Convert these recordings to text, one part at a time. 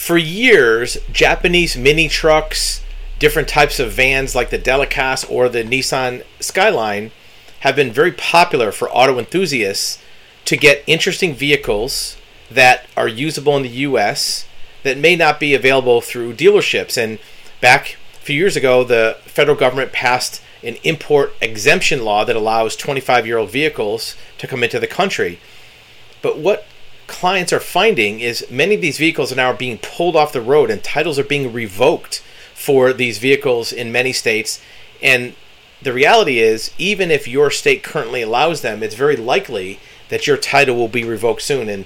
For years, Japanese mini trucks, different types of vans like the Delicas or the Nissan Skyline have been very popular for auto enthusiasts to get interesting vehicles that are usable in the US that may not be available through dealerships. And back a few years ago, the federal government passed an import exemption law that allows 25 year old vehicles to come into the country. But what clients are finding is many of these vehicles are now being pulled off the road and titles are being revoked for these vehicles in many states. And the reality is, even if your state currently allows them, it's very likely that your title will be revoked soon. And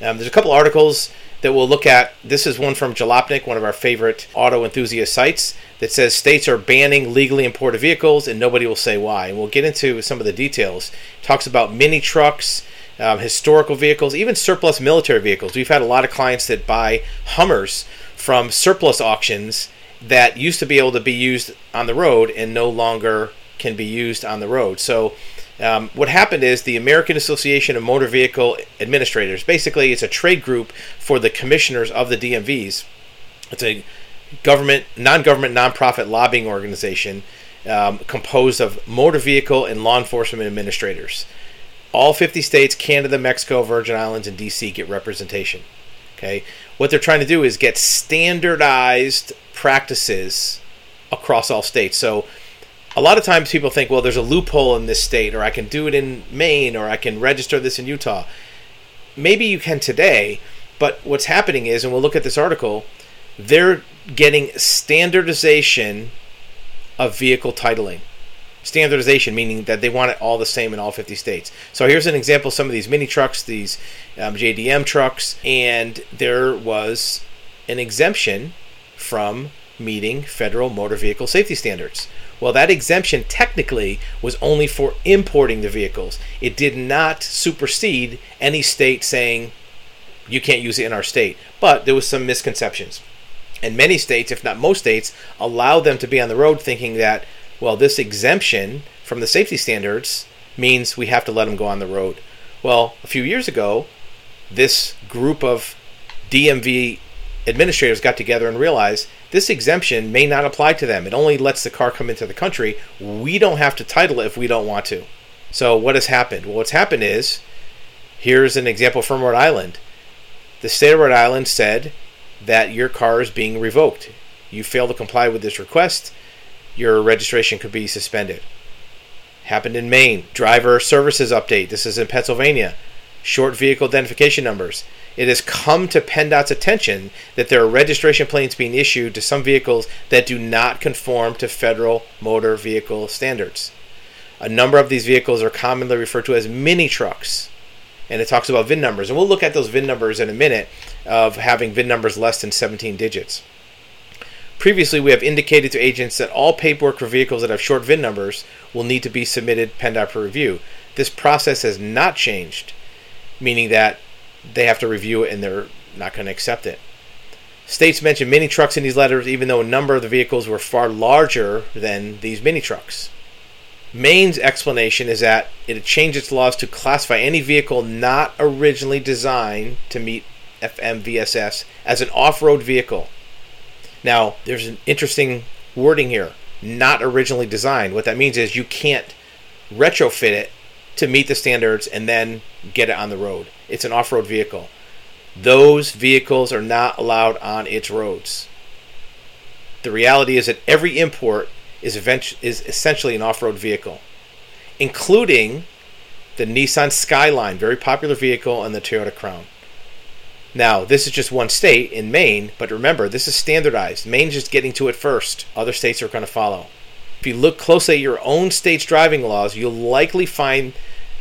um, there's a couple articles that we'll look at. This is one from Jalopnik, one of our favorite auto enthusiast sites, that says states are banning legally imported vehicles and nobody will say why. And we'll get into some of the details. It talks about mini trucks, um, historical vehicles, even surplus military vehicles. We've had a lot of clients that buy Hummers from surplus auctions that used to be able to be used on the road and no longer can be used on the road. So um, what happened is the American Association of Motor Vehicle Administrators, basically, it's a trade group for the commissioners of the DMVs. It's a government, non-government, nonprofit lobbying organization um, composed of motor vehicle and law enforcement administrators. All 50 states, Canada, Mexico, Virgin Islands, and DC get representation. Okay, what they're trying to do is get standardized practices across all states. So a lot of times people think, well, there's a loophole in this state, or I can do it in Maine, or I can register this in Utah. Maybe you can today, but what's happening is, and we'll look at this article, they're getting standardization of vehicle titling. Standardization, meaning that they want it all the same in all 50 states. So here's an example of some of these mini trucks, these um, JDM trucks, and there was an exemption from meeting federal motor vehicle safety standards. Well, that exemption technically was only for importing the vehicles. It did not supersede any state saying you can't use it in our state. But there was some misconceptions. And many states, if not most states, allow them to be on the road thinking that, well, this exemption from the safety standards means we have to let them go on the road. Well, a few years ago, this group of DMV administrators got together and realized this exemption may not apply to them. It only lets the car come into the country. We don't have to title it if we don't want to. So, what has happened? Well, what's happened is here's an example from Rhode Island. The state of Rhode Island said that your car is being revoked. You fail to comply with this request, your registration could be suspended. Happened in Maine. Driver services update. This is in Pennsylvania. Short vehicle identification numbers it has come to PennDOT's attention that there are registration plates being issued to some vehicles that do not conform to federal motor vehicle standards. A number of these vehicles are commonly referred to as mini trucks. And it talks about VIN numbers. And we'll look at those VIN numbers in a minute of having VIN numbers less than 17 digits. Previously, we have indicated to agents that all paperwork for vehicles that have short VIN numbers will need to be submitted PennDOT for review. This process has not changed, meaning that they have to review it and they're not going to accept it. States mentioned mini trucks in these letters, even though a number of the vehicles were far larger than these mini trucks. Maine's explanation is that it changed its laws to classify any vehicle not originally designed to meet FMVSS as an off road vehicle. Now, there's an interesting wording here not originally designed. What that means is you can't retrofit it to meet the standards and then get it on the road. It's an off road vehicle. Those vehicles are not allowed on its roads. The reality is that every import is, is essentially an off road vehicle, including the Nissan Skyline, very popular vehicle, and the Toyota Crown. Now, this is just one state in Maine, but remember, this is standardized. Maine's just getting to it first. Other states are going to follow. If you look closely at your own state's driving laws, you'll likely find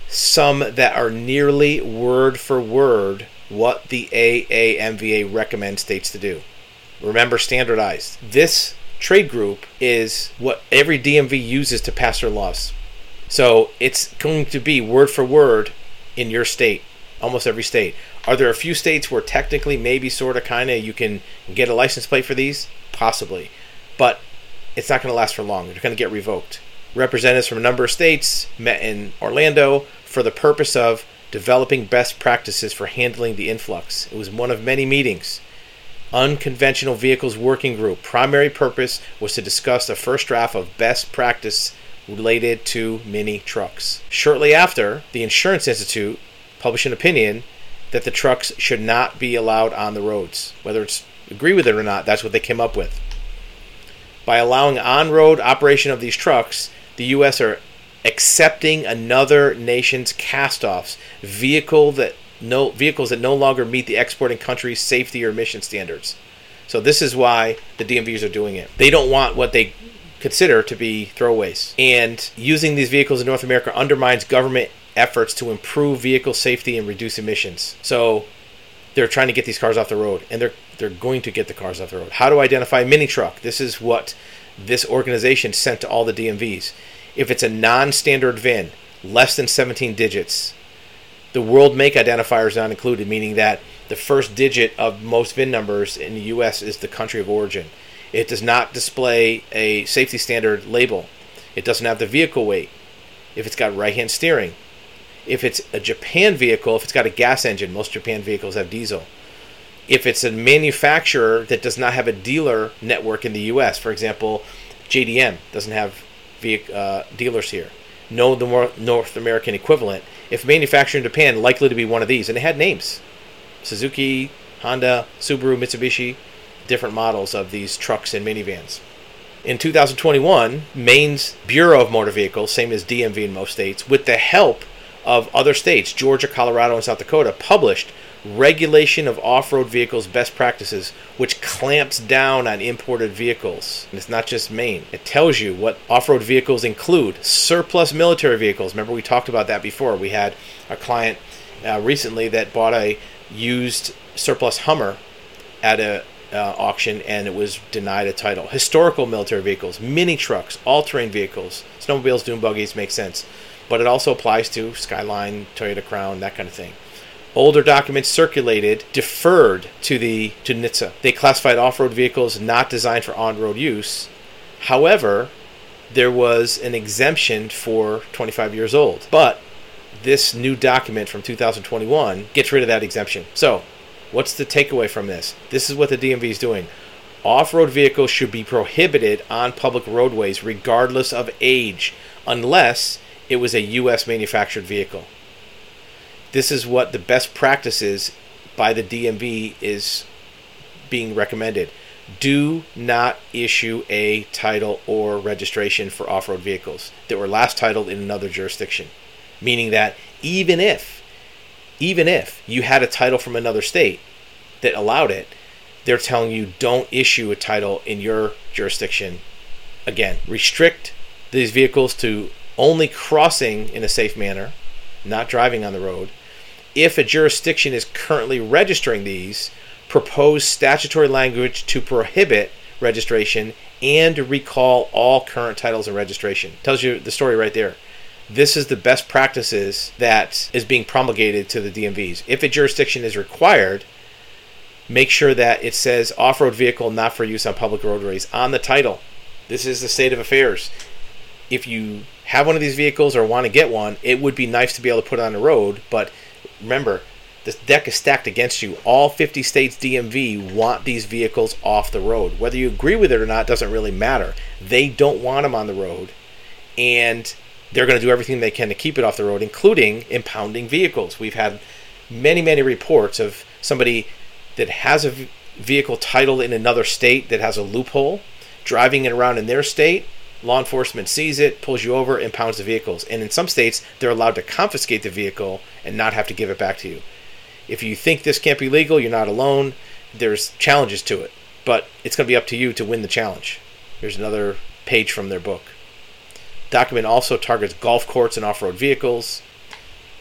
some that are nearly word for word what the AAMVA recommends states to do. Remember, standardized. This trade group is what every DMV uses to pass their laws. So it's going to be word for word in your state, almost every state. Are there a few states where technically, maybe, sort of, kind of, you can get a license plate for these? Possibly. But it's not going to last for long. They're going to get revoked. Representatives from a number of states met in Orlando for the purpose of developing best practices for handling the influx. It was one of many meetings. Unconventional Vehicles Working Group. Primary purpose was to discuss the first draft of best practice related to mini trucks. Shortly after, the Insurance Institute published an opinion that the trucks should not be allowed on the roads. Whether it's agree with it or not, that's what they came up with. By allowing on-road operation of these trucks, the U.S. are accepting another nation's cast-offs, vehicle that no vehicles that no longer meet the exporting country's safety or emission standards. So this is why the DMVs are doing it. They don't want what they consider to be throwaways. And using these vehicles in North America undermines government efforts to improve vehicle safety and reduce emissions. So they're trying to get these cars off the road and they're they're going to get the cars off the road. How to identify a mini truck? This is what this organization sent to all the DMVs. If it's a non-standard VIN, less than 17 digits, the world make identifier is not included, meaning that the first digit of most VIN numbers in the US is the country of origin. It does not display a safety standard label. It doesn't have the vehicle weight. If it's got right hand steering. If it's a Japan vehicle, if it's got a gas engine, most Japan vehicles have diesel. If it's a manufacturer that does not have a dealer network in the US, for example, JDM doesn't have uh, dealers here. No, the North American equivalent if manufactured in Japan, likely to be one of these. And it had names Suzuki, Honda, Subaru, Mitsubishi, different models of these trucks and minivans. In 2021, Maine's Bureau of Motor Vehicles, same as DMV in most states, with the help of other states, Georgia, Colorado, and South Dakota, published Regulation of Off Road Vehicles Best Practices, which clamps down on imported vehicles. And it's not just Maine. It tells you what off road vehicles include surplus military vehicles. Remember, we talked about that before. We had a client uh, recently that bought a used surplus Hummer at a uh, auction and it was denied a title. Historical military vehicles, mini trucks, all terrain vehicles, snowmobiles, dune buggies make sense. But it also applies to Skyline, Toyota Crown, that kind of thing older documents circulated deferred to the to NHTSA. They classified off-road vehicles not designed for on-road use. However, there was an exemption for 25 years old. But this new document from 2021 gets rid of that exemption. So, what's the takeaway from this? This is what the DMV is doing. Off-road vehicles should be prohibited on public roadways regardless of age unless it was a US manufactured vehicle this is what the best practices by the DMV is being recommended. Do not issue a title or registration for off road vehicles that were last titled in another jurisdiction. Meaning that even if, even if you had a title from another state that allowed it, they're telling you don't issue a title in your jurisdiction. Again, restrict these vehicles to only crossing in a safe manner, not driving on the road, if a jurisdiction is currently registering these, propose statutory language to prohibit registration and recall all current titles and registration. Tells you the story right there. This is the best practices that is being promulgated to the DMVs. If a jurisdiction is required, make sure that it says off road vehicle not for use on public roadways on the title. This is the state of affairs. If you have one of these vehicles or want to get one, it would be nice to be able to put it on the road, but remember, this deck is stacked against you. All 50 states DMV want these vehicles off the road. Whether you agree with it or not doesn't really matter. They don't want them on the road, and they're going to do everything they can to keep it off the road, including impounding vehicles. We've had many, many reports of somebody that has a vehicle titled in another state that has a loophole, driving it around in their state, law enforcement sees it, pulls you over, impounds the vehicles. And in some states, they're allowed to confiscate the vehicle and not have to give it back to you. If you think this can't be legal, you're not alone. There's challenges to it, but it's going to be up to you to win the challenge. Here's another page from their book. Document also targets golf courts and off road vehicles.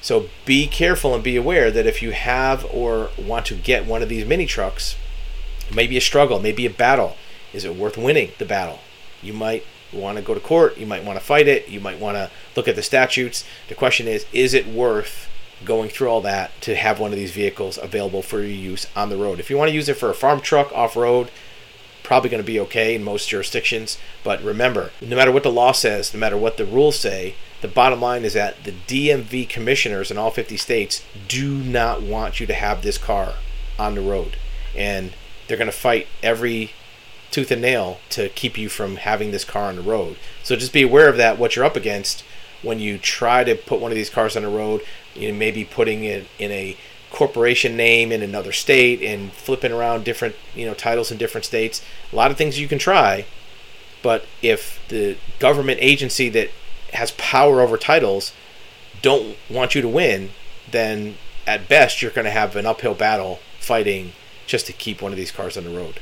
So be careful and be aware that if you have or want to get one of these mini trucks, it may be a struggle, maybe a battle. Is it worth winning the battle? You might want to go to court, you might want to fight it, you might want to look at the statutes. The question is is it worth going through all that to have one of these vehicles available for your use on the road? If you want to use it for a farm truck off road, probably going to be okay in most jurisdictions. But remember, no matter what the law says, no matter what the rules say, the bottom line is that the DMV commissioners in all 50 states do not want you to have this car on the road. And they're going to fight every tooth and nail to keep you from having this car on the road. So just be aware of that, what you're up against when you try to put one of these cars on the road. You know, maybe putting it in a corporation name in another state and flipping around different you know titles in different states. A lot of things you can try, but if the government agency that has power over titles don't want you to win, then at best you're going to have an uphill battle fighting just to keep one of these cars on the road.